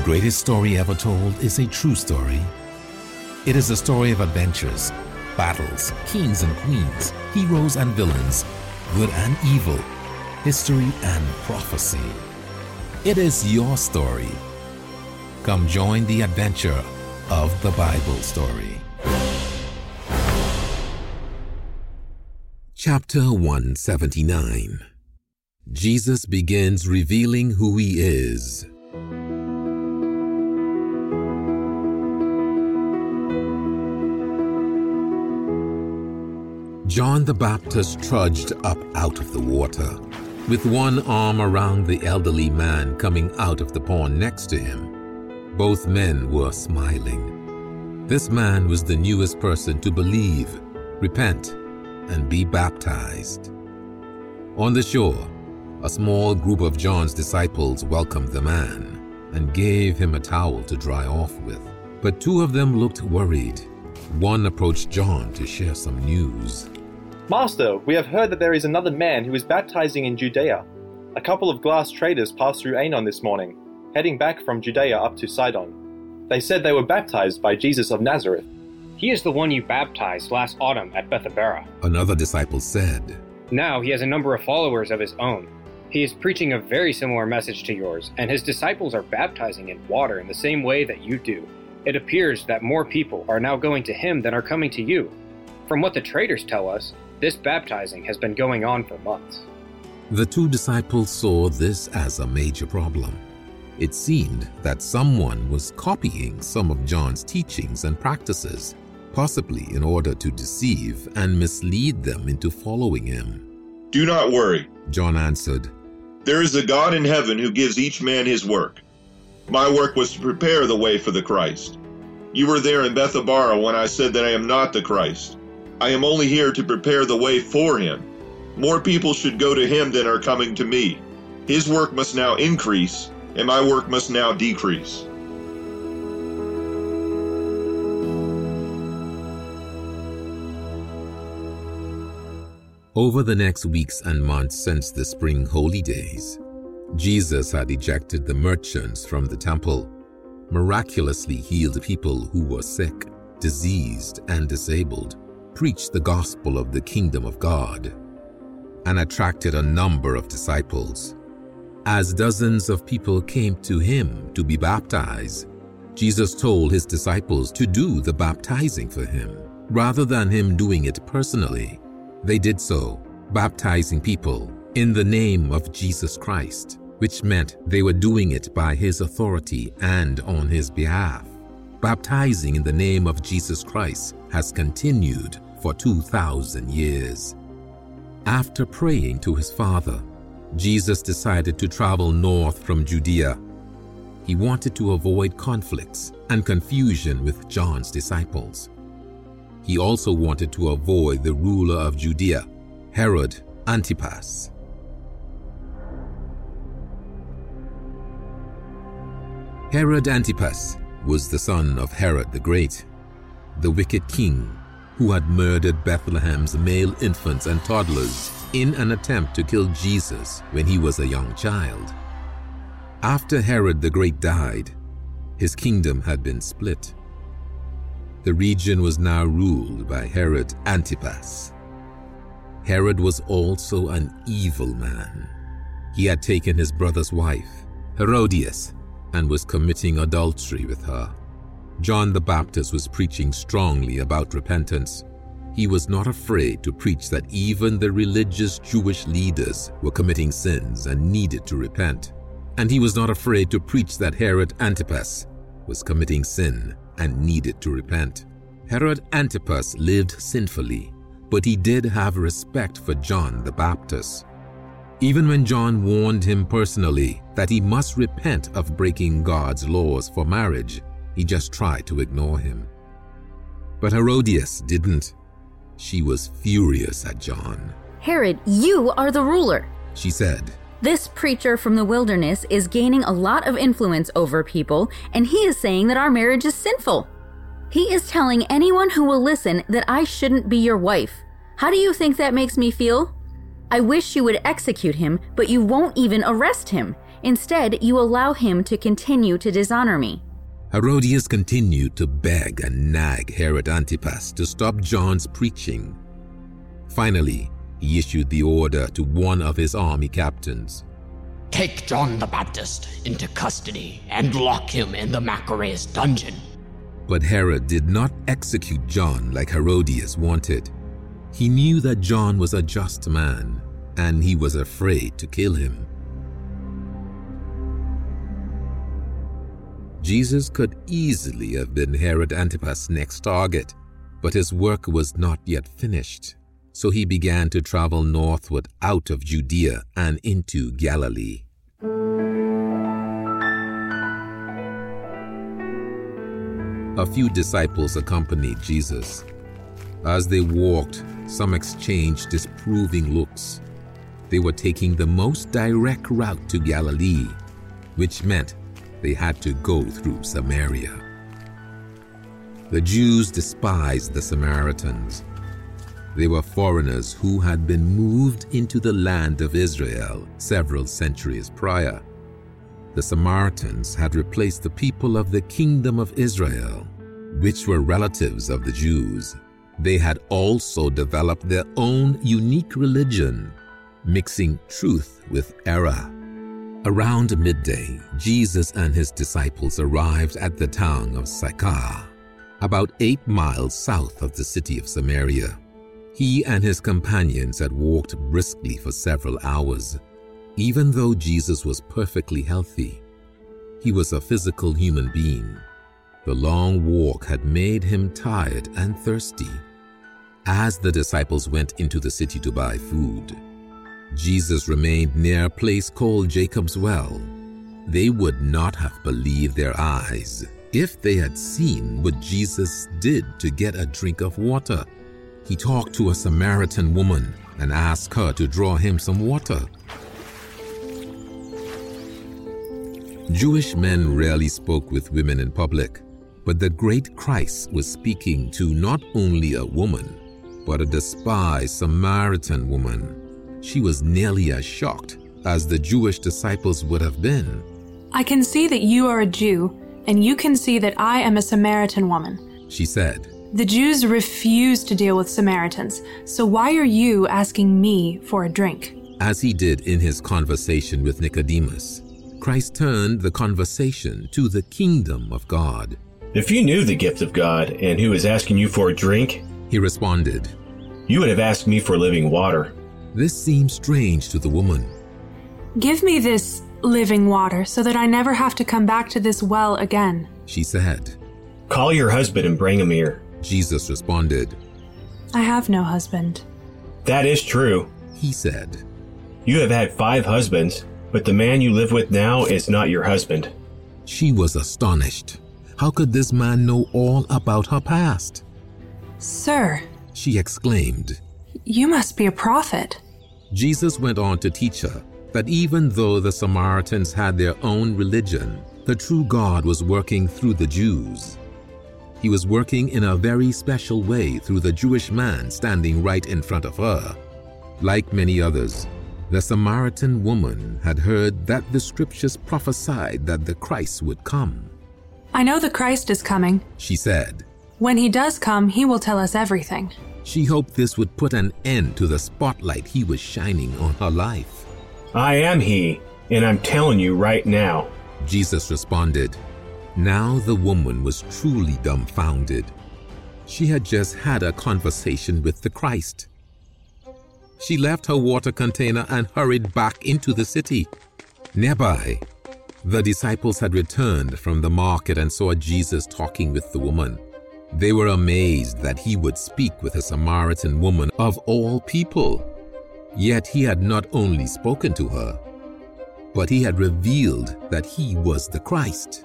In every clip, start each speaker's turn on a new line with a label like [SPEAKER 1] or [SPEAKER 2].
[SPEAKER 1] The greatest story ever told is a true story. It is a story of adventures, battles, kings and queens, heroes and villains, good and evil, history and prophecy. It is your story. Come join the adventure of the Bible story. Chapter 179 Jesus begins revealing who he is. John the Baptist trudged up out of the water, with one arm around the elderly man coming out of the pond next to him. Both men were smiling. This man was the newest person to believe, repent, and be baptized. On the shore, a small group of John's disciples welcomed the man and gave him a towel to dry off with. But two of them looked worried. One approached John to share some news.
[SPEAKER 2] Master, we have heard that there is another man who is baptizing in Judea. A couple of glass traders passed through Aenon this morning, heading back from Judea up to Sidon. They said they were baptized by Jesus of Nazareth.
[SPEAKER 3] He is the one you baptized last autumn at Bethabara.
[SPEAKER 1] Another disciple said,
[SPEAKER 3] Now he has a number of followers of his own. He is preaching a very similar message to yours, and his disciples are baptizing in water in the same way that you do. It appears that more people are now going to him than are coming to you. From what the traders tell us, this baptizing has been going on for months.
[SPEAKER 1] The two disciples saw this as a major problem. It seemed that someone was copying some of John's teachings and practices, possibly in order to deceive and mislead them into following him.
[SPEAKER 4] Do not worry,
[SPEAKER 1] John answered.
[SPEAKER 4] There is a God in heaven who gives each man his work. My work was to prepare the way for the Christ. You were there in Bethabara when I said that I am not the Christ. I am only here to prepare the way for him. More people should go to him than are coming to me. His work must now increase, and my work must now decrease.
[SPEAKER 1] Over the next weeks and months since the spring holy days, Jesus had ejected the merchants from the temple, miraculously healed people who were sick, diseased, and disabled, preached the gospel of the kingdom of God, and attracted a number of disciples. As dozens of people came to him to be baptized, Jesus told his disciples to do the baptizing for him, rather than him doing it personally. They did so, baptizing people in the name of Jesus Christ, which meant they were doing it by his authority and on his behalf. Baptizing in the name of Jesus Christ has continued for 2,000 years. After praying to his Father, Jesus decided to travel north from Judea. He wanted to avoid conflicts and confusion with John's disciples. He also wanted to avoid the ruler of Judea, Herod Antipas. Herod Antipas was the son of Herod the Great, the wicked king who had murdered Bethlehem's male infants and toddlers in an attempt to kill Jesus when he was a young child. After Herod the Great died, his kingdom had been split. The region was now ruled by Herod Antipas. Herod was also an evil man. He had taken his brother's wife, Herodias, and was committing adultery with her. John the Baptist was preaching strongly about repentance. He was not afraid to preach that even the religious Jewish leaders were committing sins and needed to repent. And he was not afraid to preach that Herod Antipas was committing sin and needed to repent. Herod Antipas lived sinfully, but he did have respect for John the Baptist. Even when John warned him personally that he must repent of breaking God's laws for marriage, he just tried to ignore him. But Herodias didn't. She was furious at John.
[SPEAKER 5] Herod, you are the ruler,
[SPEAKER 1] she said.
[SPEAKER 5] This preacher from the wilderness is gaining a lot of influence over people, and he is saying that our marriage is sinful. He is telling anyone who will listen that I shouldn't be your wife. How do you think that makes me feel? I wish you would execute him, but you won't even arrest him. Instead, you allow him to continue to dishonor me.
[SPEAKER 1] Herodias continued to beg and nag Herod Antipas to stop John's preaching. Finally, he issued the order to one of his army captains
[SPEAKER 6] Take John the Baptist into custody and lock him in the Machaerus dungeon.
[SPEAKER 1] But Herod did not execute John like Herodias wanted. He knew that John was a just man, and he was afraid to kill him. Jesus could easily have been Herod Antipas' next target, but his work was not yet finished. So he began to travel northward out of Judea and into Galilee. A few disciples accompanied Jesus. As they walked, some exchanged disproving looks. They were taking the most direct route to Galilee, which meant they had to go through Samaria. The Jews despised the Samaritans. They were foreigners who had been moved into the land of Israel several centuries prior. The Samaritans had replaced the people of the kingdom of Israel, which were relatives of the Jews. They had also developed their own unique religion, mixing truth with error. Around midday, Jesus and his disciples arrived at the town of Sychar, about eight miles south of the city of Samaria. He and his companions had walked briskly for several hours. Even though Jesus was perfectly healthy, he was a physical human being. The long walk had made him tired and thirsty. As the disciples went into the city to buy food, Jesus remained near a place called Jacob's Well. They would not have believed their eyes if they had seen what Jesus did to get a drink of water. He talked to a Samaritan woman and asked her to draw him some water. Jewish men rarely spoke with women in public, but the great Christ was speaking to not only a woman, but a despised Samaritan woman she was nearly as shocked as the Jewish disciples would have been.
[SPEAKER 7] I can see that you are a Jew, and you can see that I am a Samaritan woman,
[SPEAKER 1] she said.
[SPEAKER 7] The Jews refuse to deal with Samaritans, so why are you asking me for a drink?
[SPEAKER 1] As he did in his conversation with Nicodemus, Christ turned the conversation to the kingdom of God.
[SPEAKER 8] If you knew the gift of God and who is asking you for a drink,
[SPEAKER 1] he responded,
[SPEAKER 8] you would have asked me for living water
[SPEAKER 1] this seemed strange to the woman.
[SPEAKER 7] Give me this living water so that I never have to come back to this well again,
[SPEAKER 1] she said.
[SPEAKER 8] Call your husband and bring him here.
[SPEAKER 1] Jesus responded.
[SPEAKER 7] I have no husband.
[SPEAKER 8] That is true,
[SPEAKER 1] he said.
[SPEAKER 8] You have had five husbands, but the man you live with now is not your husband.
[SPEAKER 1] She was astonished. How could this man know all about her past?
[SPEAKER 7] Sir,
[SPEAKER 1] she exclaimed.
[SPEAKER 7] You must be a prophet.
[SPEAKER 1] Jesus went on to teach her that even though the Samaritans had their own religion, the true God was working through the Jews. He was working in a very special way through the Jewish man standing right in front of her. Like many others, the Samaritan woman had heard that the scriptures prophesied that the Christ would come.
[SPEAKER 7] I know the Christ is coming,
[SPEAKER 1] she said.
[SPEAKER 7] When he does come, he will tell us everything.
[SPEAKER 1] She hoped this would put an end to the spotlight he was shining on her life.
[SPEAKER 8] I am he, and I'm telling you right now.
[SPEAKER 1] Jesus responded. Now the woman was truly dumbfounded. She had just had a conversation with the Christ. She left her water container and hurried back into the city. Nearby, the disciples had returned from the market and saw Jesus talking with the woman. They were amazed that he would speak with a Samaritan woman of all people. Yet he had not only spoken to her, but he had revealed that he was the Christ.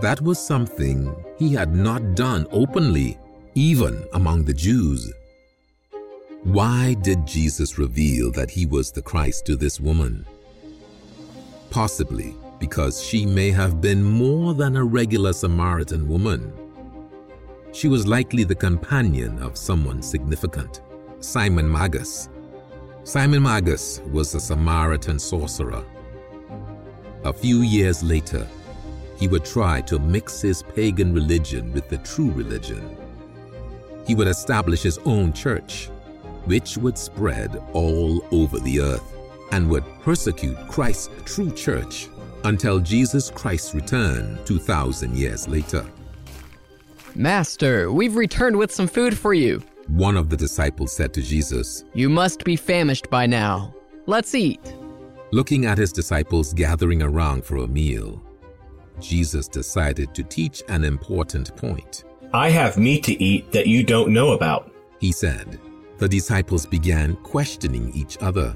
[SPEAKER 1] That was something he had not done openly, even among the Jews. Why did Jesus reveal that he was the Christ to this woman? Possibly because she may have been more than a regular Samaritan woman. She was likely the companion of someone significant, Simon Magus. Simon Magus was a Samaritan sorcerer. A few years later, he would try to mix his pagan religion with the true religion. He would establish his own church, which would spread all over the earth and would persecute Christ's true church until Jesus Christ's return 2,000 years later.
[SPEAKER 9] Master, we've returned with some food for you.
[SPEAKER 1] One of the disciples said to Jesus,
[SPEAKER 9] You must be famished by now. Let's eat.
[SPEAKER 1] Looking at his disciples gathering around for a meal, Jesus decided to teach an important point.
[SPEAKER 8] I have meat to eat that you don't know about.
[SPEAKER 1] He said. The disciples began questioning each other,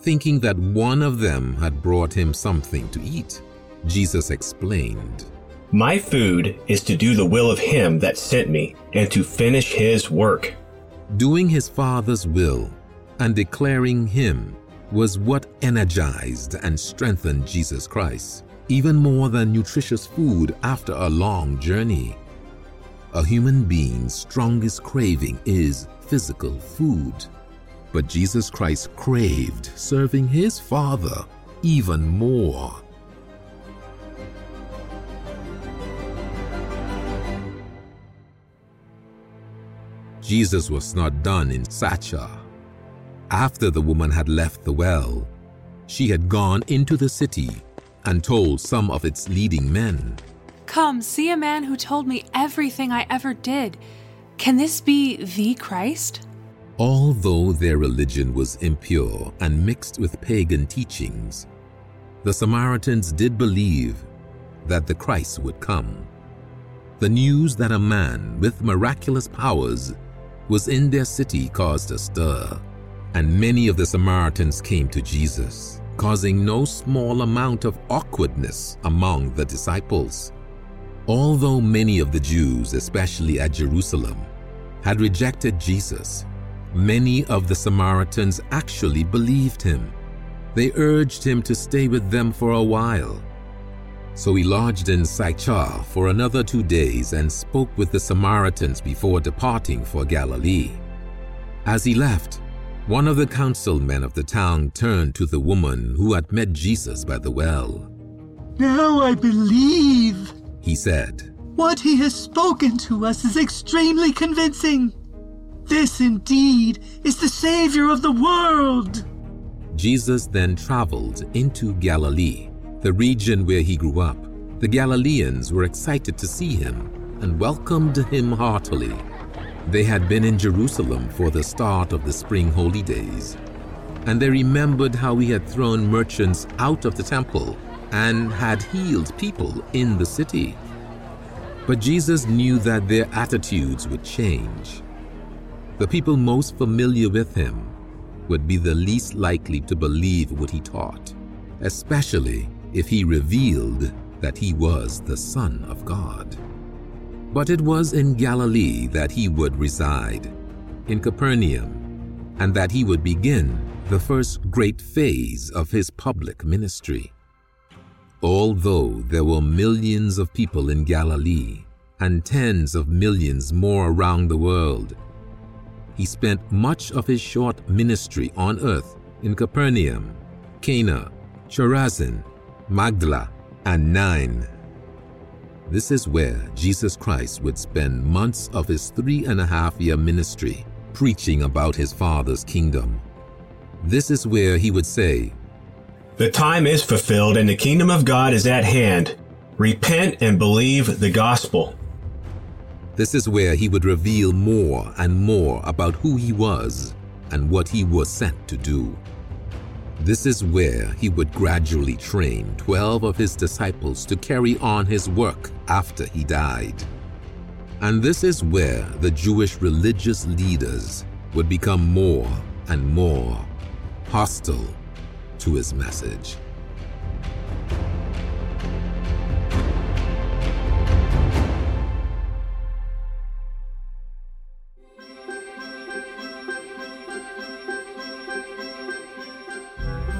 [SPEAKER 1] thinking that one of them had brought him something to eat. Jesus explained,
[SPEAKER 8] My food is to do the will of him that sent me and to finish his work.
[SPEAKER 1] Doing his Father's will and declaring him was what energized and strengthened Jesus Christ, even more than nutritious food after a long journey. A human being's strongest craving is physical food. But Jesus Christ craved serving his Father even more. Jesus was not done in Sychar. After the woman had left the well, she had gone into the city and told some of its leading men.
[SPEAKER 7] Come, see a man who told me everything I ever did. Can this be the Christ?
[SPEAKER 1] Although their religion was impure and mixed with pagan teachings, the Samaritans did believe that the Christ would come. The news that a man with miraculous powers was in their city caused a stir, and many of the Samaritans came to Jesus, causing no small amount of awkwardness among the disciples. Although many of the Jews, especially at Jerusalem, had rejected Jesus, many of the Samaritans actually believed him. They urged him to stay with them for a while so he lodged in Sychar for another two days and spoke with the Samaritans before departing for Galilee. As he left, one of the councilmen of the town turned to the woman who had met Jesus by the well.
[SPEAKER 10] Now I believe,
[SPEAKER 1] he said.
[SPEAKER 10] What he has spoken to us is extremely convincing. This indeed is the Savior of the world.
[SPEAKER 1] Jesus then traveled into Galilee the region where he grew up, the Galileans were excited to see him and welcomed him heartily. They had been in Jerusalem for the start of the spring holy days, and they remembered how he had thrown merchants out of the temple and had healed people in the city. But Jesus knew that their attitudes would change. The people most familiar with him would be the least likely to believe what he taught, especially if he revealed that he was the Son of God. But it was in Galilee that he would reside, in Capernaum, and that he would begin the first great phase of his public ministry. Although there were millions of people in Galilee and tens of millions more around the world, he spent much of his short ministry on earth in Capernaum, Cana, Chorazin, Magdala, and Nain. This is where Jesus Christ would spend months of his three and a half year ministry preaching about his Father's kingdom. This is where he would say,
[SPEAKER 8] The time is fulfilled and the kingdom of God is at hand. Repent and believe the gospel.
[SPEAKER 1] This is where he would reveal more and more about who he was and what he was sent to do. This is where he would gradually train 12 of his disciples to carry on his work after he died. And this is where the Jewish religious leaders would become more and more hostile to his message.